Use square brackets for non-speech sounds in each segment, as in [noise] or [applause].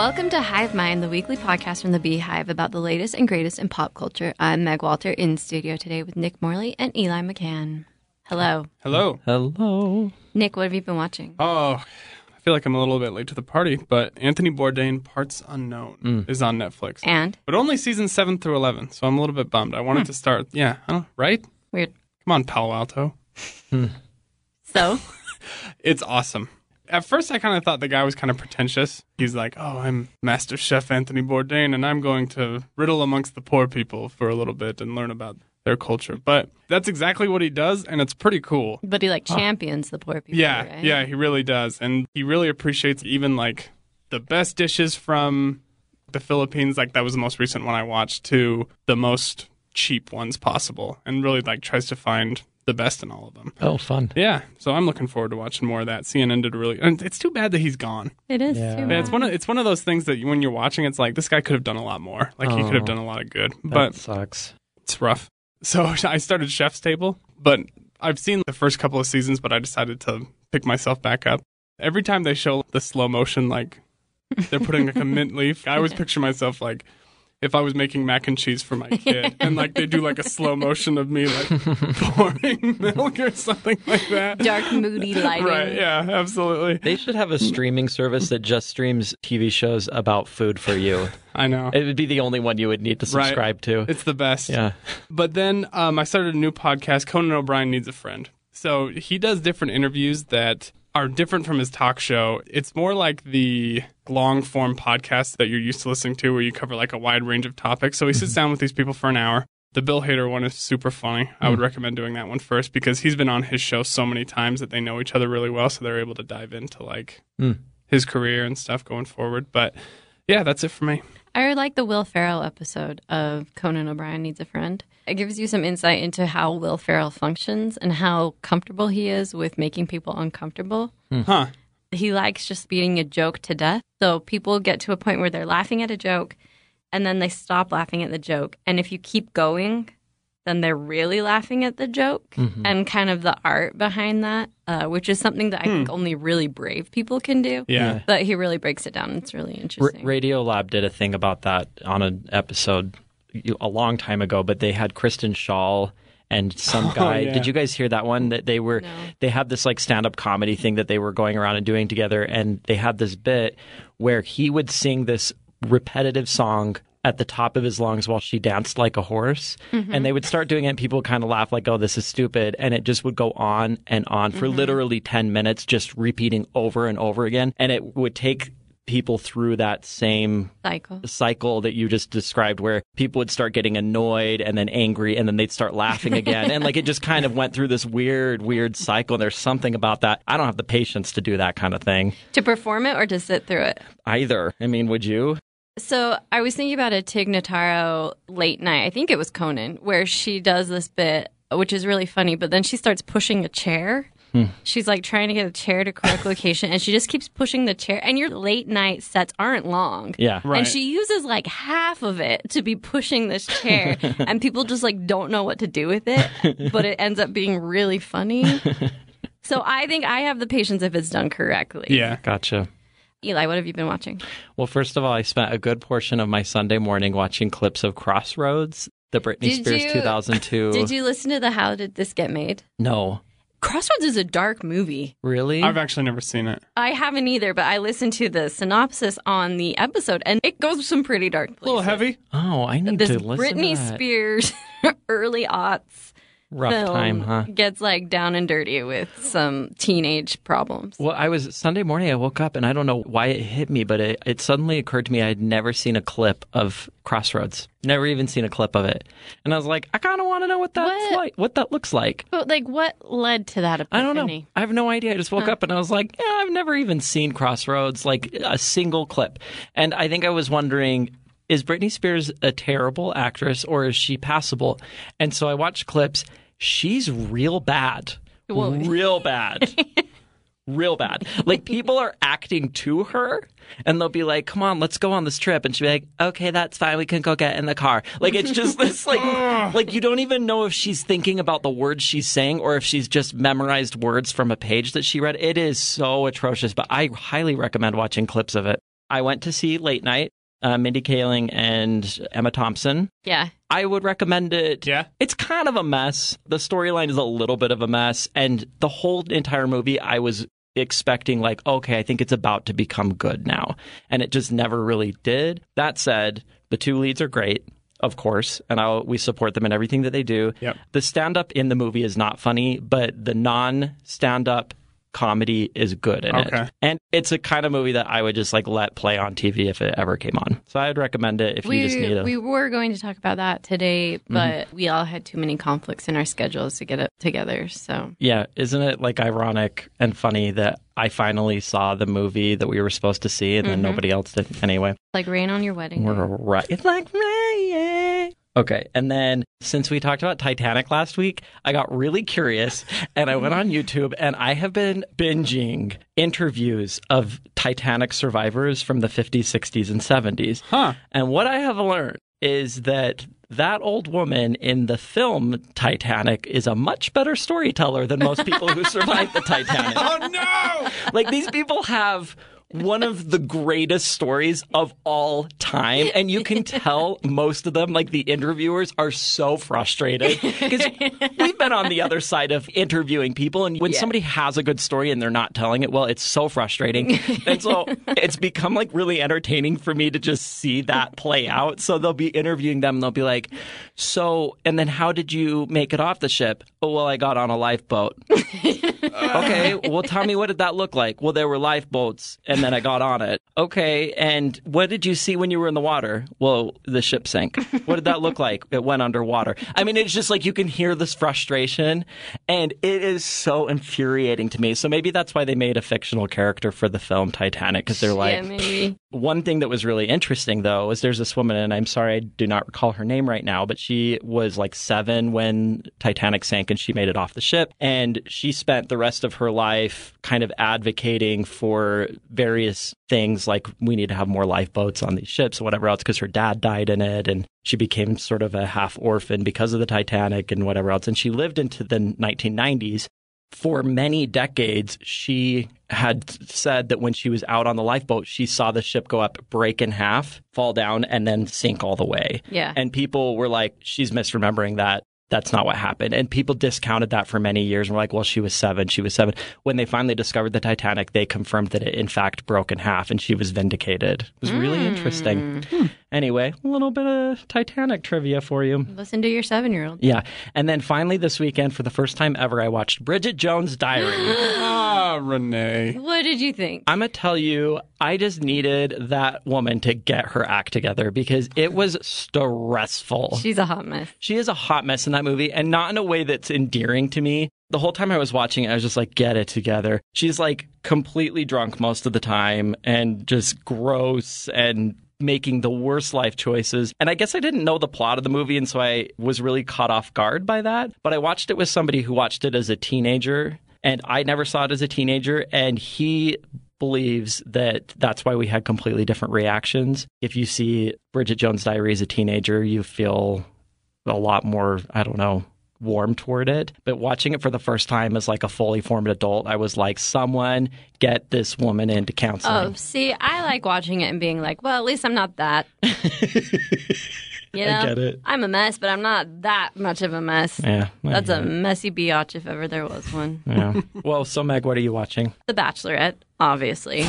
Welcome to Hive Mind, the weekly podcast from the Beehive about the latest and greatest in pop culture. I'm Meg Walter in studio today with Nick Morley and Eli McCann. Hello. Hello. Hello. Nick, what have you been watching? Oh, I feel like I'm a little bit late to the party, but Anthony Bourdain, Parts Unknown, mm. is on Netflix. And? But only season 7 through 11, so I'm a little bit bummed. I wanted hmm. to start, yeah, I right? Weird. Come on, Palo Alto. Hmm. So, [laughs] It's awesome. At first, I kind of thought the guy was kind of pretentious. He's like, oh, I'm Master Chef Anthony Bourdain, and I'm going to riddle amongst the poor people for a little bit and learn about their culture. But that's exactly what he does, and it's pretty cool. but he like champions the poor people. Yeah, right? yeah, he really does. And he really appreciates even like the best dishes from the Philippines, like that was the most recent one I watched, to the most cheap ones possible and really like tries to find the best in all of them. Oh, fun. Yeah, so I'm looking forward to watching more of that. CNN did a really and it's too bad that he's gone. It is Yeah. too Yeah, bad. it's one of it's one of those things that when you're watching it's like this guy could have done a lot more. Like he could have Oh. done a lot of good. That But sucks. it's rough. So [laughs] I started Chef's Table, but I've seen the first couple of seasons, but I decided to pick myself back up. Every time they show the slow motion, like they're putting like a [laughs] mint leaf, I always picture myself like if I was making mac and cheese for my [laughs] kid, and like they do like a slow motion of me like [laughs] pouring milk or something like that. Dark, moody lighting. Right? Yeah, absolutely. They should have a streaming service that just streams TV shows about food for you. I know. It would be the only one you would need to Right. subscribe to. It's the best. Yeah. But then um, I started a new podcast, Conan O'Brien Needs a Friend. So he does different interviews that are different from his talk show. It's more like the long form podcast that you're used to listening to, where you cover like a wide range of topics. So he sits down with these people for an hour. The Bill Hader one is super funny. I would recommend doing that one first because he's been on his show so many times that they know each other really well. So they're able to dive into like Hmm. his career and stuff going forward. But yeah, that's it for me. I like the Will Ferrell episode of Conan O'Brien Needs a Friend. It gives you some insight into how Will Ferrell functions and how comfortable he is with making people uncomfortable. Hmm. Huh. He likes just beating a joke to death. So people get to a point where they're laughing at a joke and then they stop laughing at the joke. And if you keep going, then they're really laughing at the joke mm-hmm. and kind of the art behind that, uh, which is something that I think hmm. only really brave people can do. Yeah. But he really breaks it down. It's really R- interesting. Radiolab did a thing about that on an episode you- a long time ago, but they had Kristen Schaal and some [laughs] oh, guy. yeah. Did you guys hear that one? That they were No. they had this like stand up comedy thing that they were going around and doing together, and they had this bit where he would sing this repetitive song at the top of his lungs while she danced like a horse mm-hmm. and they would start doing it and people kind of laugh like oh this is stupid and it just would go on and on for mm-hmm. literally 10 minutes just repeating over and over again and it would take people through that same Cycle. cycle that you just described where people would start getting annoyed and then angry and then they'd start laughing again and like it just kind of went through this weird weird cycle and there's something about that i don't have the patience to do that kind of thing To perform it or to sit through it? either i mean would you So I was thinking about a Tig Notaro late night. I think it was Conan, where she does this bit, which is really funny. But then she starts pushing a chair. Hmm. She's like trying to get a chair to correct location, and she just keeps pushing the chair. And your late night sets aren't long. yeah Right. And she uses like half of it to be pushing this chair, [laughs] and people just like don't know what to do with it, but it ends up being really funny. [laughs] So I think I have the patience if it's done correctly. Yeah. gotcha Eli, what have you been watching? Well, first of all, I spent a good portion of my Sunday morning watching clips of Crossroads, the Britney Did Spears you- 2002. [laughs] Did you listen to the How Did This Get Made? No. Crossroads is a dark movie. Really? I've actually never seen it. I haven't either, but I listened to the synopsis on the episode, and it goes some pretty dark A places. little heavy. oh, I need This to listen Britney to that. Spears, [laughs] early aughts Rough film time, huh? gets like down and dirty with some teenage problems. Well, I was Sunday morning. I woke up and I don't know why it hit me, but it, it suddenly occurred to me I had never seen a clip of Crossroads. Never even seen a clip of it, and I was like, I kind of want to know what that's What? like, what that looks like. But like, what led to that I don't know. I have no idea. I just woke up and I was like, yeah, I've never even seen Crossroads, like a single clip. And I think I was wondering, is Britney Spears a terrible actress or is she passable? And so I watched clips. She's real bad. Well- [laughs] real bad. real bad. Like people are acting to her and they'll be like, come on, let's go on this trip. And she'll be like, okay, that's fine. We can go get in the car. Like it's just this [laughs] like, like you don't even know if she's thinking about the words she's saying or if she's just memorized words from a page that she read. It is so atrocious, but I highly recommend watching clips of it. I went to see Late Night, uh, Mindy Kaling and Emma Thompson. Yeah. I would recommend it. Yeah? It's kind of a mess. The storyline is a little bit of a mess. And the whole entire movie, I was expecting, like, okay, I think it's about to become good now. And it just never really did. That said, the two leads are great. Of course, and I'll, we support them in everything that they do. Yep. The stand up in the movie is not funny, but the non stand up comedy is good in Okay. it. And it's a kind of movie that I would just like let play on TV if it ever came on. So I'd recommend it if you just need it. a we were going to talk about that today, mm-hmm. but we all had too many conflicts in our schedules to get it together. So Yeah, isn't it like ironic and funny that I finally saw the movie that we were supposed to see and then mm-hmm. nobody else did? Anyway, like rain on your wedding. we're day. right. It's like rain. Okay, and then since we talked about Titanic last week, I got really curious and I went on [laughs] YouTube and I have been binging interviews of Titanic survivors from the 50s, 60s, and 70s. Huh. And what I have learned is that that old woman in the film Titanic is a much better storyteller than most people who survived the [laughs] Titanic. Oh no! Like these people have one of the greatest stories of all time. And you can tell most of them like the interviewers are so frustrated [laughs] because we've been on the other side of interviewing people. And when somebody has a good story and they're not telling it well it's so frustrating. And so [laughs] it's become like really entertaining for me to just see that play out. So they'll be interviewing them and they'll be like so and then how did you make it off the ship? Oh well i got on a lifeboat. [laughs] Okay, well, tell me what did that look like? Well, there were lifeboats, and then I got on it. Okay, and what did you see when you were in the water? Well, the ship sank. What did that look [laughs] like? It went underwater. I mean, it's just like you can hear this frustration, and it is so infuriating to me. So maybe that's why they made a fictional character for the film Titanic, because they're like, yeah, maybe. one thing that was really interesting, though, is there's this woman, and I'm sorry I do not recall her name right now, but she was like seven when Titanic sank and she made it off the ship. And she spent the rest of her life kind of advocating for various things like we need to have more lifeboats on these ships and whatever else because her dad died in it. And she became sort of a half orphan because of the Titanic and whatever else. And she lived into the 1990s for many decades, she had said that when she was out on the lifeboat, she saw the ship go up, break in half, fall down, and then sink all the way. Yeah. And people were like, she's misremembering that. That's not what happened. And people discounted that for many years and were like, well, she was seven. She was seven. When they finally discovered the Titanic, they confirmed that it, in fact, broke in half and she was vindicated. It was really interesting. Hmm. Hmm. Anyway, a little bit of Titanic trivia for you. Listen to your seven year old. Yeah. And then finally this weekend, for the first time ever, I watched Bridget Jones' Diary. [gasps] Ah, Renee. What did you think? I'm going to tell you, I just needed that woman to get her act together because it was stressful. She's a hot mess. She is a hot mess in that movie and not in a way that's endearing to me. The whole time I was watching it, I was just like, get it together. She's like completely drunk most of the time and just gross and making the worst life choices. And I guess I didn't know the plot of the movie, and so I was really caught off guard by that. But I watched it with somebody who watched it as a teenager, and I never saw it as a teenager, and he believes that that's why we had completely different reactions. If you see Bridget Jones' Diary as a teenager, you feel a lot more, I don't know, warm toward it. But watching it for the first time as like a fully formed adult, I was like, someone get this woman into counseling. Oh, see, I like watching it and being like, well, at least I'm not that. [laughs] You know, I get it. I'm a mess, but I'm not that much of a mess. Yeah. I That's a it. messy biatch if ever there was one. Yeah. well, so Meg, what are you watching? The Bachelorette, obviously.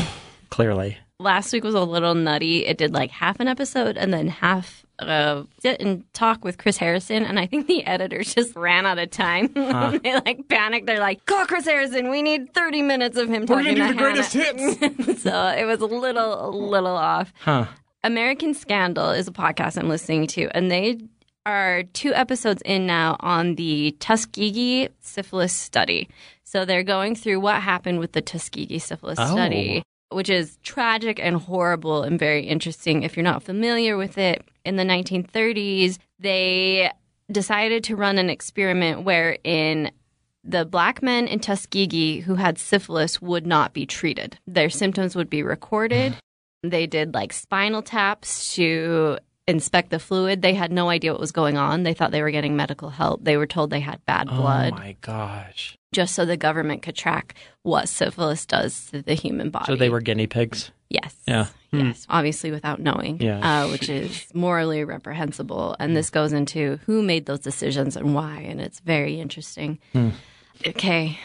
Clearly. Last week was a little nutty. It did like half an episode and then half uh, sit and talk with Chris Harrison, and I think the editors [laughs] just ran out of time. [laughs] they like panicked. They're like, "Call Chris Harrison. We need thirty minutes of him We're talking to the greatest hits. [laughs] so it was a little, a little off. Huh. American Scandal is a podcast I'm listening to, and they are two episodes in now on the Tuskegee syphilis study. So they're going through what happened with the Tuskegee syphilis Oh. study, which is tragic and horrible and very interesting. If you're not familiar with it, in the 1930s, they decided to run an experiment wherein the black men in Tuskegee who had syphilis would not be treated. Their symptoms would be recorded. [sighs] They did like spinal taps to inspect the fluid. They had no idea what was going on. They thought they were getting medical help. They were told they had bad oh blood Oh my gosh. just so the government could track what syphilis does to the human body. So they were guinea pigs. Yes. Yeah. Yes. Obviously, without knowing, Yeah. uh, which is morally reprehensible. And this goes into who made those decisions and why. And it's very interesting. Okay.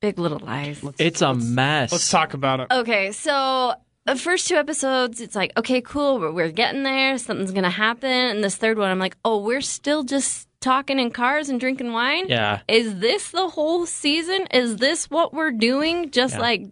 Big Little Lies. It's a mess. Let's talk about it. Okay. So the first two episodes, it's like, okay, cool. We're, we're getting there. Something's going to happen. And this third one, I'm like, oh, we're still just talking in cars and drinking wine? yeah. Is this the whole season? Is this what we're doing? Just Yeah. like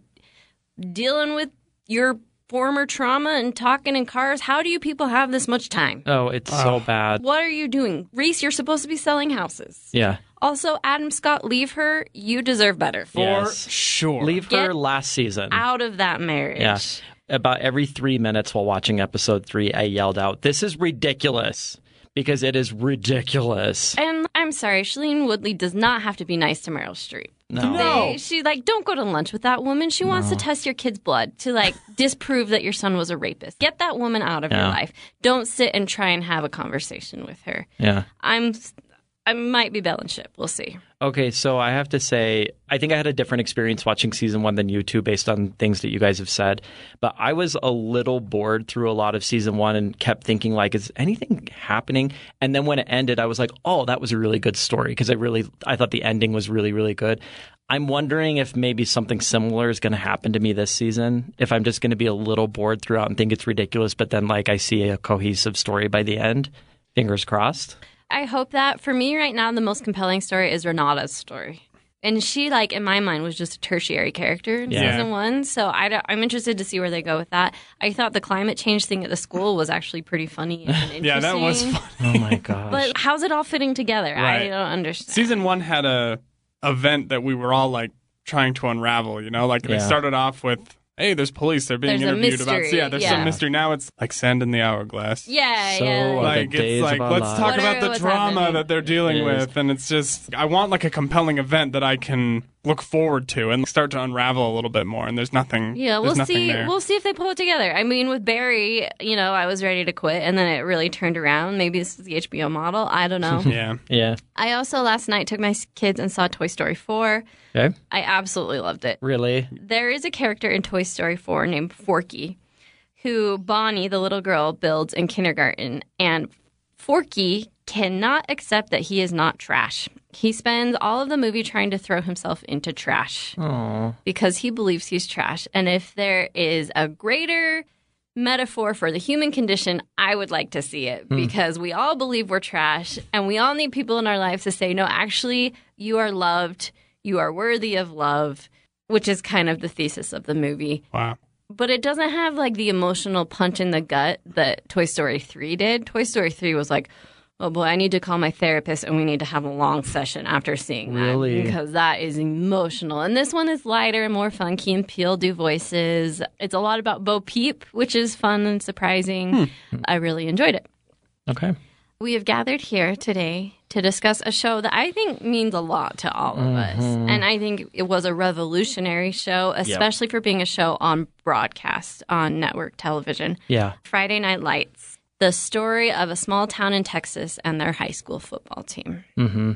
dealing with your former trauma and talking in cars? How do you people have this much time? Oh, it's so bad. What are you doing? Reese, you're supposed to be selling houses. Yeah. Also, Adam Scott, leave her. You deserve better. For Yes. sure. Leave Get her last season. Out of that marriage. Yeah. About every three minutes while watching episode three, I yelled out, This is ridiculous. Because it is ridiculous. And I'm sorry, Shailene Woodley does not have to be nice to Meryl Streep. No. They, she like don't go to lunch with that woman. She wants to test your kid's blood to like [laughs] disprove that your son was a rapist. Get that woman out of your life. Don't sit and try and have a conversation with her. Yeah. I'm I might be bailing ship. We'll see. Okay, so I have to say, I think I had a different experience watching season one than you two based on things that you guys have said. But I was a little bored through a lot of season one and kept thinking, like, is anything happening? And then when it ended, I was like, oh, that was a really good story because I really, I thought the ending was really, really good. I'm wondering if maybe something similar is going to happen to me this season. If I'm just going to be a little bored throughout and think it's ridiculous, but then like I see a cohesive story by the end. Fingers crossed. I hope that for me right now the most compelling story is Renata's story. And she, like in my mind, was just a tertiary character in Yeah. season one. So I I'm interested to see where they go with that. I thought the climate change thing at the school was actually pretty funny and [laughs] interesting. yeah, that was fun. Oh my gosh. But how's it all fitting together? I don't understand. Season one had a event that we were all like trying to unravel. You know, like they started off with, "Hey, there's police. They're being There's a interviewed about." mystery, Yeah, there's yeah. some mystery. Now it's like sand in the hourglass. yeah, So, yeah. Like the days it's like of our let's lives. talk What about are- the what's drama happening? that they're dealing It is. with, and it's just I want like a compelling event that I can look forward to and start to unravel a little bit more. And there's nothing. Yeah, we'll nothing see. There. We'll see if they pull it together. I mean, with Barry, you know, I was ready to quit, and then it really turned around. Maybe this is the HBO model. I don't know. [laughs] yeah. yeah. I also last night took my kids and saw Toy Story four. Okay. I absolutely loved it. Really? There is a character in Toy Story 4 named Forky, who Bonnie, the little girl, builds in kindergarten. And Forky cannot accept that he is not trash. He spends all of the movie trying to throw himself into trash Oh. because he believes he's trash. And if there is a greater metaphor for the human condition, I would like to see it hmm. because we all believe we're trash and we all need people in our lives to say, no, actually, you are loved, you are worthy of love, which is kind of the thesis of the movie. Wow. But it doesn't have like the emotional punch in the gut that Toy Story 3 did. Toy Story 3 was like, oh boy, I need to call my therapist and we need to have a long session after seeing that. Really? Because that is emotional. And this one is lighter and more funky, and Peele do voices. It's a lot about Bo Peep, which is fun and surprising. Hmm. I really enjoyed it. Okay. We have gathered here today to discuss a show that I think means a lot to all of us. Mm-hmm. And I think it was a revolutionary show, especially for being a show on broadcast on network television. Yeah. Friday Night Lights, the story of a small town in Texas and their high school football team. Mm-hmm.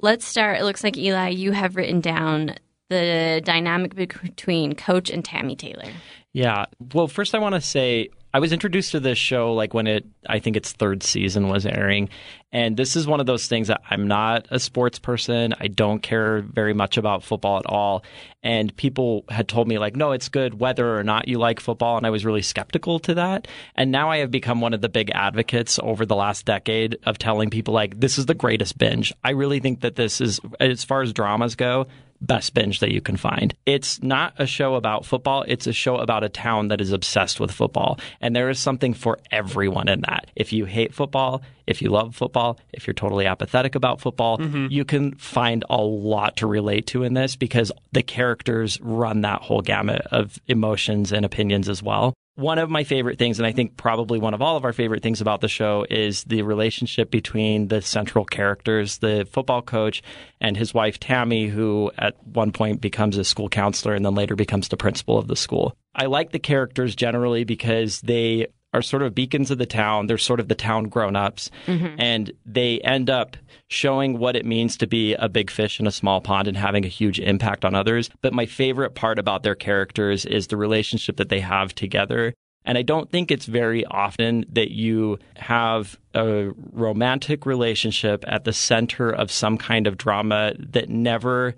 Let's start. It looks like Eli, you have written down the dynamic between Coach and Tami Taylor. Yeah. Well, first I want to say I was introduced to this show like when it, I think its third season was airing. And this is one of those things that I'm not a sports person. I don't care very much about football at all. And people had told me, like, no, it's good whether or not you like football. And I was really skeptical to that. And now I have become one of the big advocates over the last decade of telling people, like, this is the greatest binge. I really think that this is, as far as dramas go, best binge that you can find. It's not a show about football, it's a show about a town that is obsessed with football. And there is something for everyone in that. If you hate football, if you love football, if you're totally apathetic about football, mm-hmm. you can find a lot to relate to in this because the characters run that whole gamut of emotions and opinions as well one of my favorite things, and I think probably one of all of our favorite things about the show, is the relationship between the central characters, the football coach and his wife, Tami, who at one point becomes a school counselor and then later becomes the principal of the school. I like the characters generally because they are sort of beacons of the town. They're sort of the town grown ups. Mm-hmm. And they end up showing what it means to be a big fish in a small pond and having a huge impact on others. But my favorite part about their characters is the relationship that they have together. And I don't think it's very often that you have a romantic relationship at the center of some kind of drama that never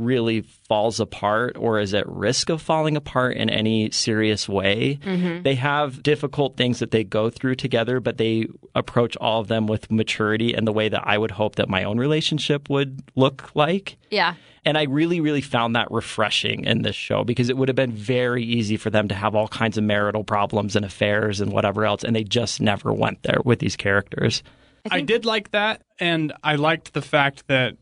really falls apart or is at risk of falling apart in any serious way. Mm-hmm. They have difficult things that they go through together, but they approach all of them with maturity and the way that I would hope that my own relationship would look like. Yeah. And I really, really found that refreshing in this show because it would have been very easy for them to have all kinds of marital problems and affairs and whatever else. And they just never went there with these characters. I, I did like that. And I liked the fact that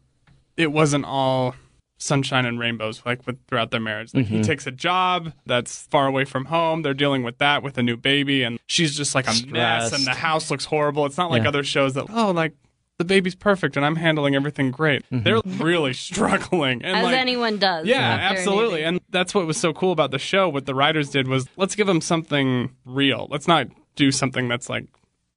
it wasn't all sunshine and rainbows like with throughout their marriage. Like mm-hmm. he takes a job that's far away from home. They're dealing with that with a new baby and she's just like a Stressed. mess and the house looks horrible. It's not like yeah. other shows that oh like the baby's perfect and I'm handling everything great. Mm-hmm. They're really struggling. And As like, anyone does. Yeah, absolutely. And that's what was so cool about the show. What the writers did was let's give them something real. Let's not do something that's like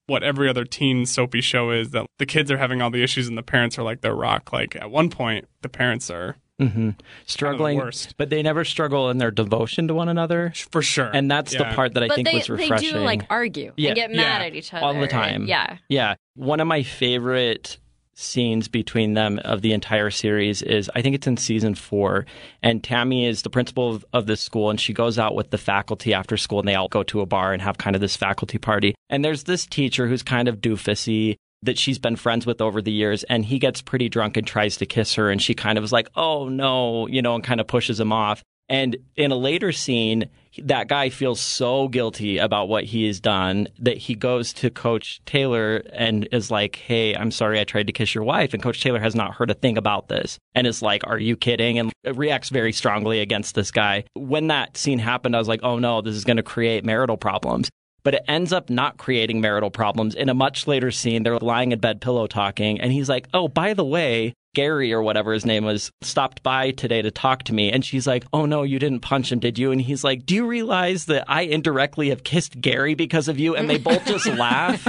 what every other teen soapy show is that the kids are having all the issues and the parents are like their rock. Like at one point, the parents are Mm-hmm. Struggling, the but they never struggle in their devotion to one another. For sure, and that's yeah. the part that I but think they, was refreshing. They do like argue yeah. and get mad yeah. at each other all the time. Yeah, yeah. One of my favorite scenes between them of the entire series is I think it's in season four, and Tami is the principal of, of this school, and she goes out with the faculty after school, and they all go to a bar and have kind of this faculty party. And there's this teacher who's kind of doofusy that she's been friends with over the years and he gets pretty drunk and tries to kiss her and she kind of is like oh no you know and kind of pushes him off. And in a later scene that guy feels so guilty about what he has done that he goes to coach taylor and is like hey i'm sorry i tried to kiss your wife and coach taylor has not heard a thing about this and is like are you kidding? and reacts very strongly against this guy. When that scene happened i was like oh no this is going to create marital problems but it ends up not creating marital problems. In a much later scene, they're lying in bed pillow talking, and he's like, Oh, by the way, Gary or whatever his name was stopped by today to talk to me. And she's like, Oh no, you didn't punch him, did you? And he's like, Do you realize that I indirectly have kissed Gary because of you? And they both just [laughs] laugh.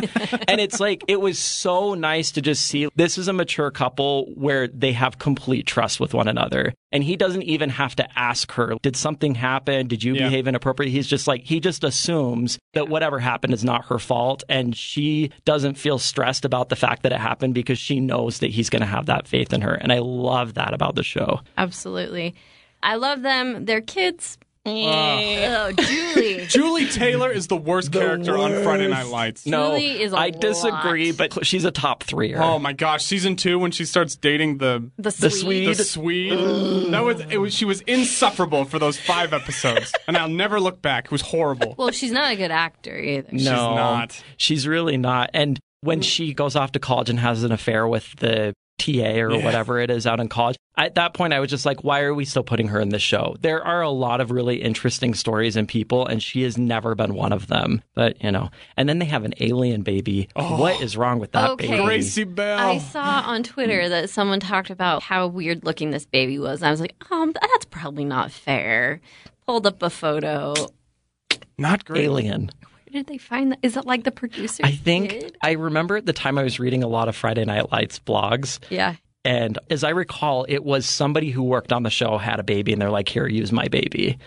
And it's like, it was so nice to just see this is a mature couple where they have complete trust with one another. And he doesn't even have to ask her, Did something happen? Did you yeah. behave inappropriately? He's just like, he just assumes that whatever happened is not her fault. And she doesn't feel stressed about the fact that it happened because she knows that he's going to have that faith in her. And I love that about the show. Absolutely. I love them. They're kids. Oh, Julie. [laughs] Julie Taylor is the worst the character worst. on Friday Night Lights. No, Julie is I disagree, lot. but she's a top three. Oh my gosh, season two when she starts dating the the Swede, the Swede. that was it. Was she was insufferable for those five episodes, and I'll never look back. It was horrible. Well, she's not a good actor either. No, she's not. She's really not. And when she goes off to college and has an affair with the TA or yeah. whatever it is out in college. At that point, I was just like, why are we still putting her in this show? There are a lot of really interesting stories and people, and she has never been one of them. But, you know, and then they have an alien baby. Oh. What is wrong with that okay. baby? Gracie Belle. I saw on Twitter that someone talked about how weird looking this baby was. And I was like, oh, that's probably not fair. Pulled up a photo. Not great. Alien did they find that? Is it like the producer? I think did? I remember at the time I was reading a lot of Friday Night Lights blogs. Yeah. And as I recall, it was somebody who worked on the show had a baby, and they're like, "Here, use my baby."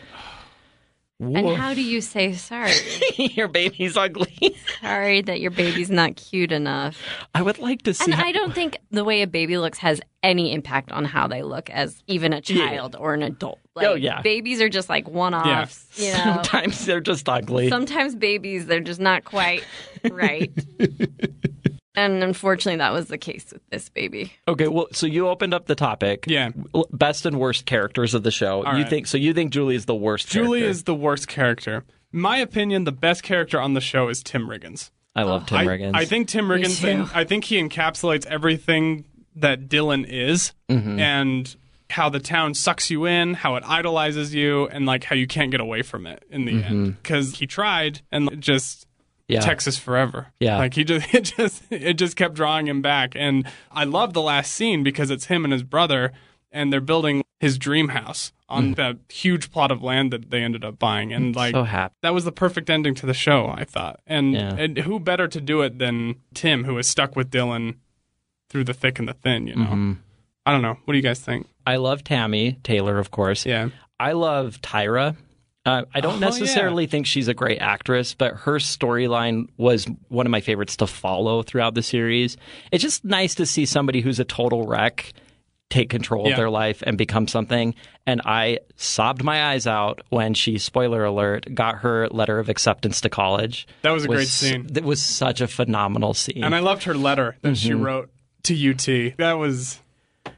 And how do you say sorry? [laughs] your baby's ugly. sorry that your baby's not cute enough. I would like to see. And I don't think the way a baby looks has any impact on how they look as even a Yeah. child or an adult. Oh, like, Oh, yeah. Babies are just like one offs. You [laughs] know? Sometimes they're just ugly. Sometimes babies, they're just not quite [laughs] right. And unfortunately, that was the case with this baby. Okay, well, so you opened up the topic. Yeah. Best and worst characters of the show. All you right. think so? You think Julie is the worst? Julie character. is the worst character. In my opinion, the best character on the show is Tim Riggins. I love Tim Riggins. I think Tim Riggins. too. I think he encapsulates everything that Dillon is, Mm-hmm. and how the town sucks you in, how it idolizes you, and like how you can't get away from it in the end. Because he tried, and just Mm-hmm. Yeah. Texas forever. Yeah. like he just [laughs] it just it just kept drawing him back. And I love the last scene because it's him and his brother, and they're building his dream house on that huge plot of land that they ended up buying. And like Mm. so that was the perfect ending to the show, I thought. And, Yeah. and who better to do it than Tim, who is stuck with Dillon through the thick and the thin, you know? Mm-hmm. I don't know. What do you guys think? I love Tami Taylor, of course. Yeah. I love Tyra. Uh, I don't Oh, necessarily think she's a great actress, but her storyline was one of my favorites to follow throughout the series. It's just nice to see somebody who's a total wreck take control Yeah. of their life and become something. And I sobbed my eyes out when she, spoiler alert, got her letter of acceptance to college. That was a great scene. That was such a phenomenal scene. And I loved her letter that she Mm-hmm. wrote to UT. That was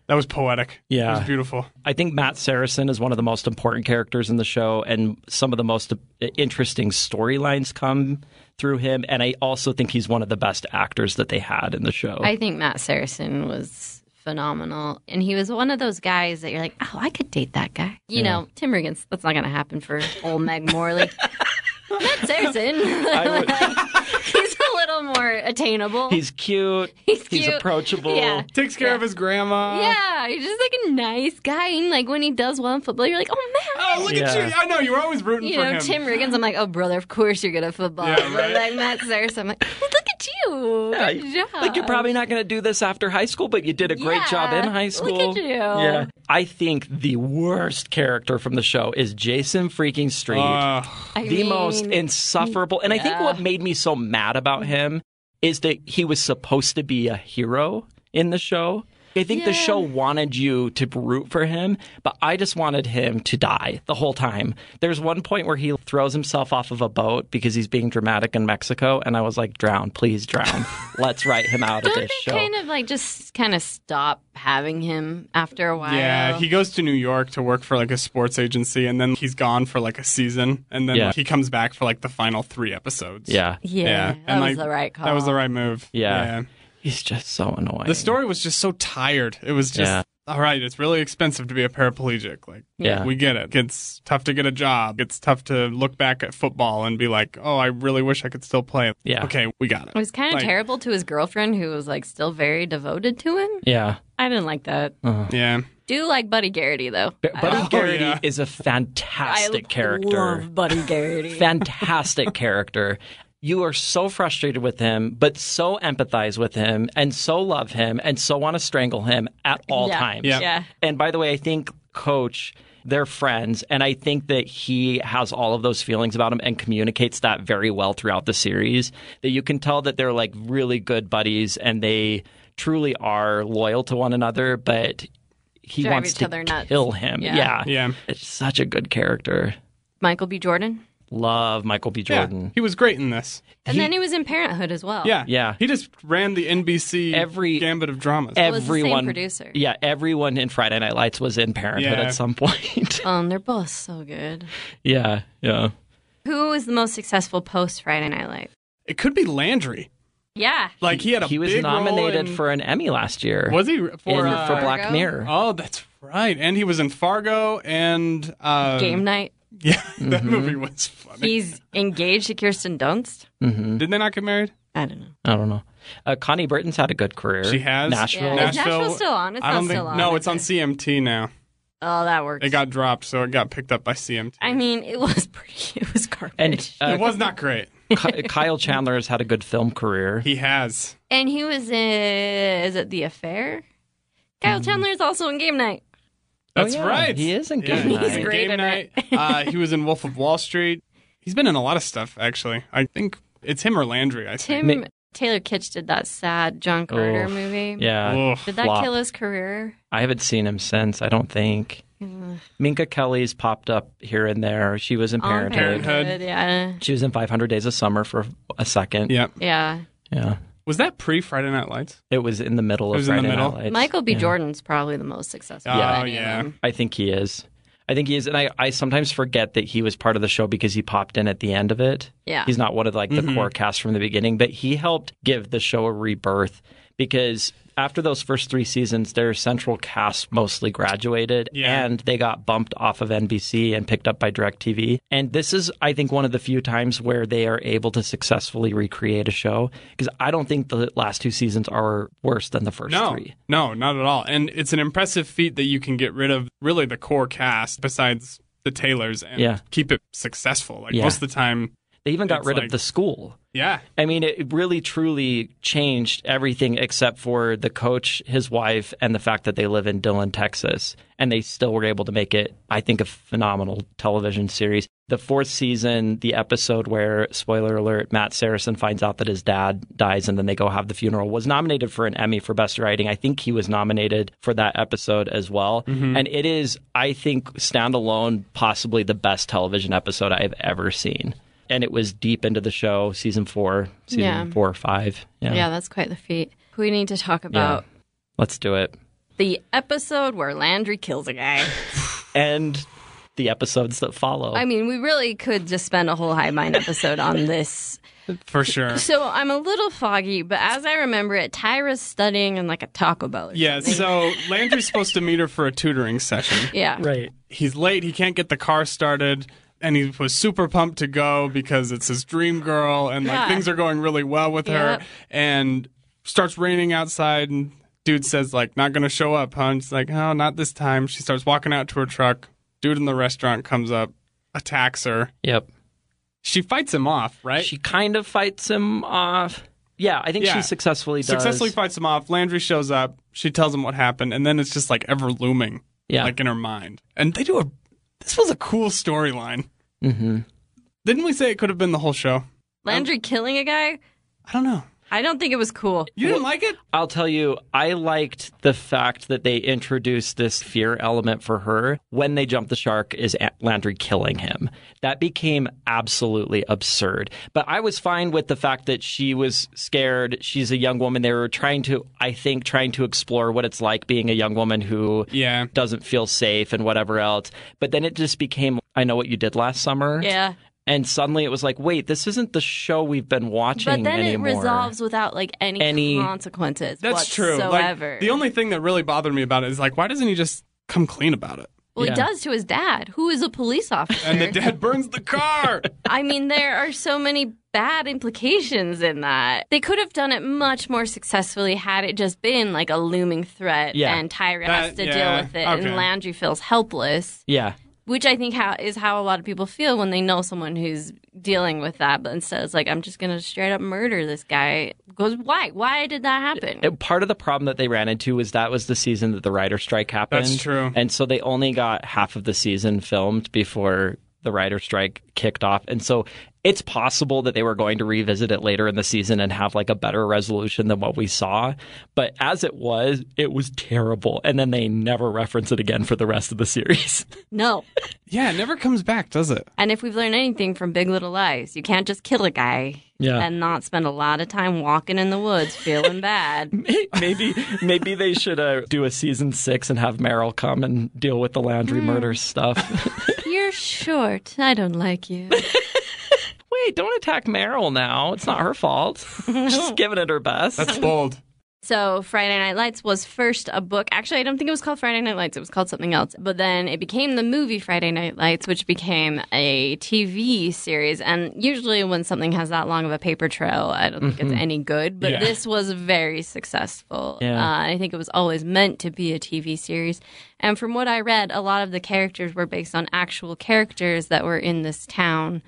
that was poetic. Yeah. It Yeah. was beautiful. I think Matt Saracen is one of the most important characters in the show, and some of the most uh, interesting storylines come through him. And I also think he's one of the best actors that they had in the show. I think Matt Saracen was phenomenal. And he was one of those guys that you're like, oh, I could date that guy. You know, Tim Riggins, that's not going to happen for old Meg Morley. [laughs] Matt Saracen, [laughs] he's a little more attainable. he's cute. [laughs] He's He's cute. approachable. Yeah. Takes care of his grandma. Yeah, he's just like a nice guy. And like when he does well in football, you're like, oh man. Oh, look at you. I know. You were always rooting You for know, him. You know, Tim Riggins, I'm like, oh, brother, of course you're good at football. Yeah, right. [laughs] like Matt Saracen, I'm like, look at you. Yeah, Good job. Like you're probably not going to do this after high school, but you did a great Yeah, job in high look school. at you. Yeah. I think the worst character from the show is Jason freaking Street. Uh, the mean, most insufferable. And I think what made me so mad about him is that he was supposed to be a hero in the show. I think the show wanted you to root for him, but I just wanted him to die the whole time. There's one point where he throws himself off of a boat because he's being dramatic in Mexico, and I was like, drown, please drown. [laughs] Let's write him out of Don't this they show. kind of like just kind of stop having him after a while? yeah, he goes to New York to work for like a sports agency, and then he's gone for like a season, and then Yeah. like, he comes back for like the final three episodes. yeah. yeah, that and, was like, the right call. That was the right move. Yeah. He's just so annoying. The story was just so tired. It was just Yeah. all right. It's really expensive to be a paraplegic. Like, Yeah. we get it. It's tough to get a job. It's tough to look back at football and be like, oh, I really wish I could still play. Yeah. Okay, we got it. It was kind of Like- terrible to his girlfriend, who was like still very devoted to him. Yeah. I didn't like that. Uh-huh. Yeah. Do like Buddy Garrity though. But I Buddy love- oh, Garrity yeah. is a fantastic character. love Buddy Garrity. fantastic character. [laughs] You are so frustrated with him, but so empathize with him and so love him and so want to strangle him at all Yeah. times. Yeah. Yeah. And by the way, I think Coach, they're friends, and I think that he has all of those feelings about him and communicates that very well throughout the series. That you can tell that they're like really good buddies and they truly are loyal to one another, but he Drive wants to other nuts. kill him. Yeah. yeah. Yeah. It's such a good character. Michael B. Jordan. Love Michael B. Jordan. Yeah. He was great in this. And then he was in Parenthood as well. Yeah. Yeah. He just ran the NBC Every- gambit of dramas. was the same everyone producer. Yeah, everyone in Friday Night Lights was in Parenthood Yeah. at some point. [laughs] Um, they're both so good. yeah, yeah. Who was the most successful post Friday Night Lights? it could be Landry. Yeah. Like he had a He was big role nominated in- for an Emmy last year. Was he for in, uh, for Black Mirror? Oh, that's right. And he was in Fargo and uh, Game night. [laughs] Yeah, that Mm-hmm. movie was funny. He's engaged to Kirsten Dunst. Mm-hmm. Did they not get married? I don't know. I don't know. Uh, Connie Britton's had a good career. She has. Nashville. Yeah. Is Nashville still on? It's I not don't still think. on, No, it's on? CMT now. Oh, that works. It got dropped, so it got picked up by CMT. I mean, it was pretty. [laughs] It was garbage. And uh, it was not great. [laughs] Kyle Chandler has had a good film career. He has. And he was in. Is it The Affair? Kyle Chandler is also in Game Night. That's Oh, yeah. right. He is in Yeah, Game he's Night. in great Game Night. [laughs] uh, he was in Wolf of Wall Street. He's been in a lot of stuff, actually. I think it's him or Landry, I think. Tim Taylor Kitsch did that sad John Carter Oof. movie. Yeah. Ugh. Did that Flop. kill his career? I haven't seen him since, I don't think. Minka Kelly's popped up here and there. She was in Parenthood. Parenthood. Yeah. She was in 500 Days of Summer for a second. Yeah. Yeah. Yeah. Was that pre Friday Night Lights? It was in the middle of was the Friday middle? Night Lights. Michael B. Yeah. Jordan's probably the most successful. Oh, of any of yeah. I think he is. I think he is. And I, I sometimes forget that he was part of the show because he popped in at the end of it. Yeah. He's not one of like the mm-hmm. core cast from the beginning, but he helped give the show a rebirth because after those first three seasons, their central cast mostly graduated Yeah. and they got bumped off of NBC and picked up by DirecTV. And this is, I think, one of the few times where they are able to successfully recreate a show because I don't think the last two seasons are worse than the first No, three. no, not at all. And it's an impressive feat that you can get rid of really the core cast besides the Taylors and Yeah. keep it successful. Like Yeah. most of the time, They even got It's rid like- of the school. yeah. I mean, it really truly changed everything except for the coach, his wife, and the fact that they live in Dillon, Texas. And they still were able to make it, I think, a phenomenal television series. The fourth season, the episode where, spoiler alert, Matt Saracen finds out that his dad dies and then they go have the funeral, was nominated for an Emmy for Best Writing. I think he was nominated for that episode as well. Mm-hmm. And it is, I think, standalone, possibly the best television episode I've ever seen and it was deep into the show, season four, season Yeah. four or five. Yeah. Yeah, that's quite the feat. We need to talk about Let's do it. the episode where Landry kills a guy. [laughs] And the episodes that follow. I mean, we really could just spend a whole Hive Mind episode on this. For sure. So I'm a little foggy, but as I remember it, Tyra's studying in like a Taco Bell. Or Yeah, something. so Landry's supposed to meet her for a tutoring session. yeah, right. He's late, he can't get the car started, and he was super pumped to go because it's his dream girl and like Yeah. things are going really well with her and starts raining outside and dude says like not gonna show up, huh? And she's like, Oh, not this time. She starts walking out to her truck. Dude in the restaurant comes up, attacks her. Yep. She fights him off, right? She kind of fights him off. Yeah, I think Yeah. she successfully does. successfully fights him off. Landry shows up. She tells him what happened, and then it's just like ever looming, Yeah. like in her mind. And they do a. This was a cool storyline. hmm Didn't we say it could have been the whole show? Landry killing a guy. I don't know. I don't think it was cool. You didn't like it? I'll tell you, I liked the fact that they introduced this fear element for her when they jumped the shark is Landry killing him. That became absolutely absurd. But I was fine with the fact that she was scared. She's a young woman. They were trying to, I think, trying to explore what it's like being a young woman who Yeah. doesn't feel safe and whatever else. But then it just became, I know what you did last summer. Yeah, And suddenly it was like, wait, this isn't the show we've been watching but then anymore. it resolves without like any, Any- consequences. That's true. Whatsoever. Like the only thing that really bothered me about it is like, why doesn't he just come clean about it? well, Yeah. he does to his dad, who is a police officer. And the dad burns the car. [laughs] I mean, there are so many bad implications in that. They could have done it much more successfully had it just been like a looming threat Yeah. and Tyra That- has to yeah, deal with it okay. and Landry feels helpless, Yeah. Which I think how, is how a lot of people feel when they know someone who's dealing with that. But instead, it's like, I'm just going to straight up murder this guy. Goes, why? Why did that happen? It- part of the problem that they ran into was that was the season that the writer strike happened. That's true. And so they only got half of the season filmed before the writer strike kicked off. And so it's possible that they were going to revisit it later in the season and have like a better resolution than what we saw. But as it was, it was terrible. And then they never reference it again for the rest of the series. [laughs] no. yeah, it never comes back, does it? And if we've learned anything from Big Little Lies, you can't just kill a guy Yeah. and not spend a lot of time walking in the woods feeling bad. [laughs] maybe maybe they should uh, do a season six and have Meryl come and deal with the Landry murder stuff. [laughs] You're short. I don't like you. Wait, don't attack Meryl now. It's not her fault. [laughs] She's giving it her best. That's bold. So Friday Night Lights was first a book. Actually, I don't think it was called Friday Night Lights. It was called something else. But then it became the movie Friday Night Lights, which became a TV series. And usually, when something has that long of a paper trail, I don't think it's any good. But Yeah. this was very successful. Yeah. Uh, I think it was always meant to be a TV series. And from what I read, a lot of the characters were based on actual characters that were in this town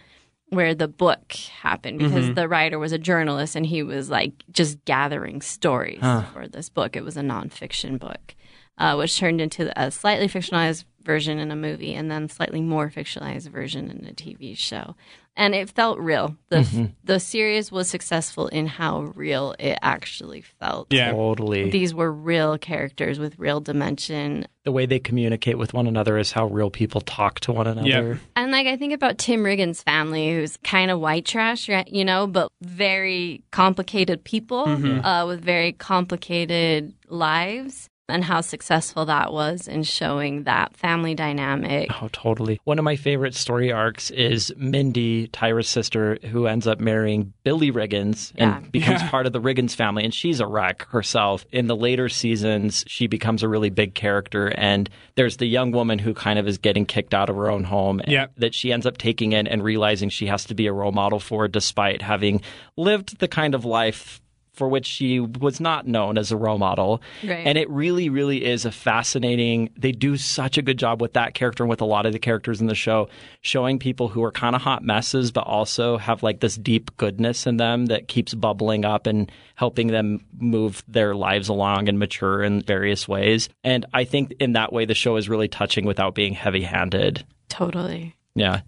where the book happened because the writer was a journalist and he was like just gathering stories for this book. It was a nonfiction book. uh, which turned into a slightly fictionalized version in a movie and then slightly more fictionalized version in a TV show. And it felt real. The Mm-hmm. the series was successful in how real it actually felt. Yeah. Totally. These were real characters with real dimension. the way they communicate with one another is how real people talk to one another. Yeah. And like I think about Tim Riggins' family, who's kind of white trash. You know, but very complicated people uh, with very complicated lives, and how successful that was in showing that family dynamic. Oh, totally. One of my favorite story arcs is Mindy, Tyra's sister, who ends up marrying Billy Riggins Yeah. and becomes part of the Riggins family. And she's a wreck herself. In the later seasons, she becomes a really big character. And there's the young woman who kind of is getting kicked out of her own home Yeah. that she ends up taking in and realizing she has to be a role model for, despite having lived the kind of life for which she was not known as a role model. Right. And it really, really is a fascinating. They do such a good job with that character and with a lot of the characters in the show, showing people who are kind of hot messes, but also have like this deep goodness in them that keeps bubbling up and helping them move their lives along and mature in various ways. And I think in that way, the show is really touching without being heavy handed. Totally. Yeah.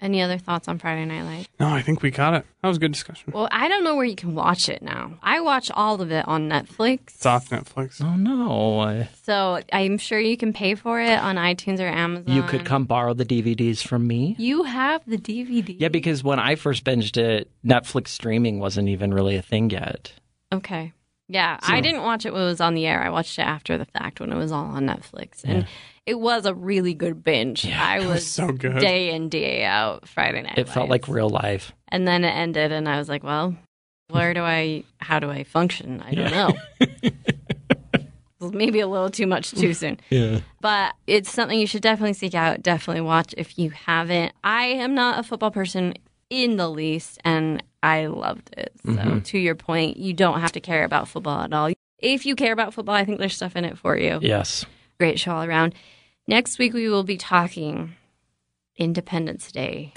Any other thoughts on Friday Night Lights? No, I think we got it. That was a good discussion. Well, I don't know where you can watch it now. I watch all of it on Netflix. It's off Netflix. Oh, no. I- So I'm sure you can pay for it on iTunes or Amazon. You could come borrow the DVDs from me. You have the DVD. Yeah, because when I first binged it, Netflix streaming wasn't even really a thing yet. Okay. Yeah, I didn't watch it when it was on the air. I watched it after the fact when it was all on Netflix, and it was a really good binge. I was, so good. day in day out Friday night. It felt like real life. and then it ended, and I was like, well, where do I? How do I function? I don't know. [laughs] Maybe a little too much too soon. Yeah. but it's something you should definitely seek out. Definitely watch if you haven't. I am not a football person in the least, and I loved it. So, mm-hmm. to your point, you don't have to care about football at all. If you care about football, I think there's stuff in it for you. Yes. Great show all around. Next week, we will be talking Independence Day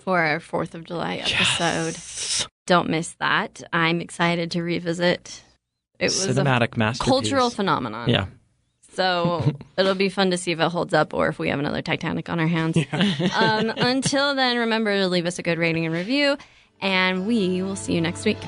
for our 4th of July episode. Don't miss that. I'm excited to revisit. It was a Cinematic masterpiece. cultural phenomenon. Yeah. So [laughs] it'll be fun to see if it holds up or if we have another Titanic on our hands. [laughs] Um, until then, remember to leave us a good rating and review, and we will see you next week.